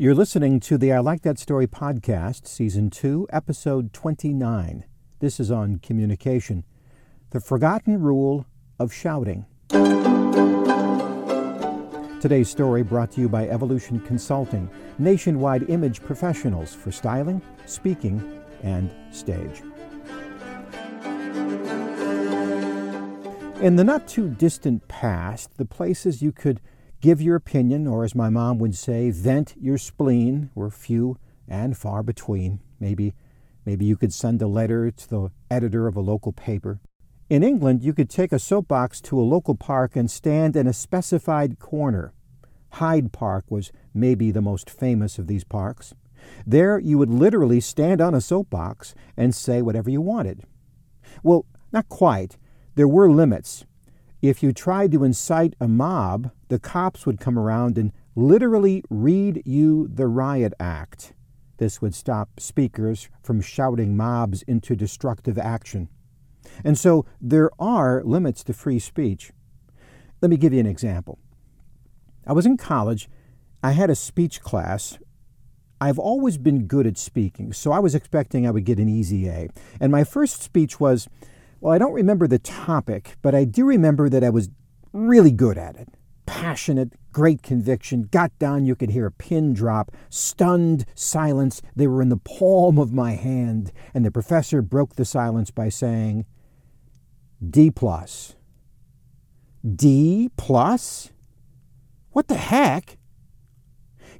You're listening to the I Like That Story podcast, Season 2, Episode 29. This is on communication. The Forgotten Rule of Shouting. Today's story brought to you by Evolution Consulting, nationwide image professionals for styling, speaking, and stage. In the not too distant past, the places you could give your opinion, or as my mom would say, vent your spleen, were few and far between. Maybe, maybe you could send a letter to the editor of a local paper. In England, you could take a soapbox to a local park and stand in a specified corner. Hyde Park was maybe the most famous of these parks. There, you would literally stand on a soapbox and say whatever you wanted. Well, not quite. There were limits. If you tried to incite a mob, the cops would come around and literally read you the riot act. This would stop speakers from shouting mobs into destructive action. And so there are limits to free speech. Let me give you an example. I was in college. I had a speech class. I've always been good at speaking, so I was expecting I would get an easy A. And my first speech was well, I don't remember the topic, but I do remember that I was really good at it. Passionate, great conviction, got down, you could hear a pin drop, stunned silence. They were in the palm of my hand, and the professor broke the silence by saying, D plus. D plus? What the heck?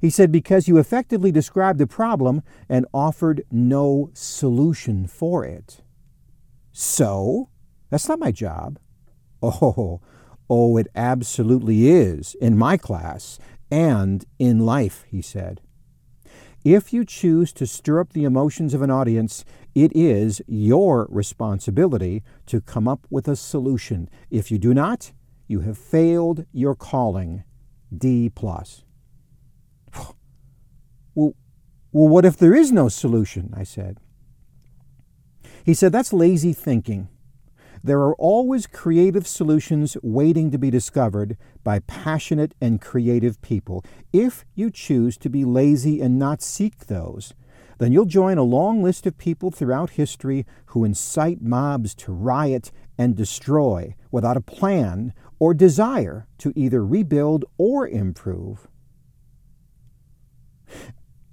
He said, because you effectively described the problem and offered no solution for it. So, that's not my job. Oh, oh, it absolutely is in my class and in life, he said. If you choose to stir up the emotions of an audience, it is your responsibility to come up with a solution. If you do not, you have failed your calling. D plus. Well, well, what if there is no solution? I said. He said, That's lazy thinking. There are always creative solutions waiting to be discovered by passionate and creative people. If you choose to be lazy and not seek those, then you'll join a long list of people throughout history who incite mobs to riot and destroy without a plan or desire to either rebuild or improve.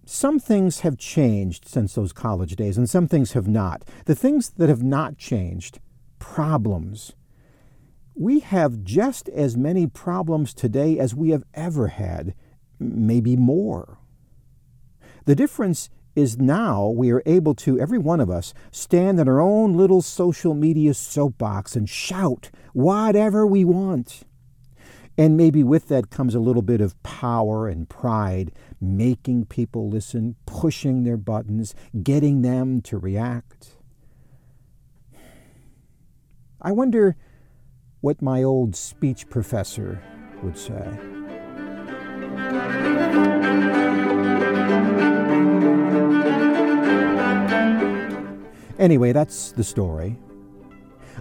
Some things have changed since those college days, and some things have not. The things that have not changed, problems. We have just as many problems today as we have ever had, maybe more. The difference is now we are able to, every one of us, stand in our own little social media soapbox and shout whatever we want. And maybe with that comes a little bit of power and pride, making people listen, pushing their buttons, getting them to react. I wonder what my old speech professor would say. Anyway, that's the story.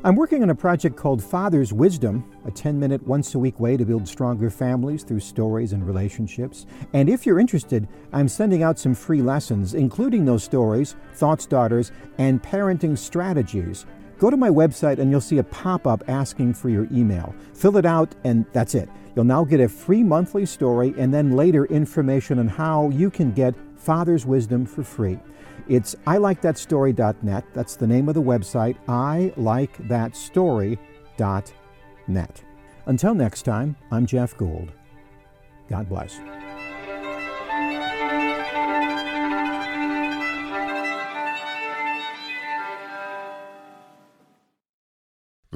I'm working on a project called Father's Wisdom, a 10 minute, once a week way to build stronger families through stories and relationships. And if you're interested, I'm sending out some free lessons, including those stories, thought starters, and parenting strategies. Go to my website and you'll see a pop up asking for your email. Fill it out, and that's it. You'll now get a free monthly story and then later information on how you can get Father's Wisdom for free. It's ilikethatstory.net. That's the name of the website, ilikethatstory.net. Until next time, I'm Jeff Gould. God bless.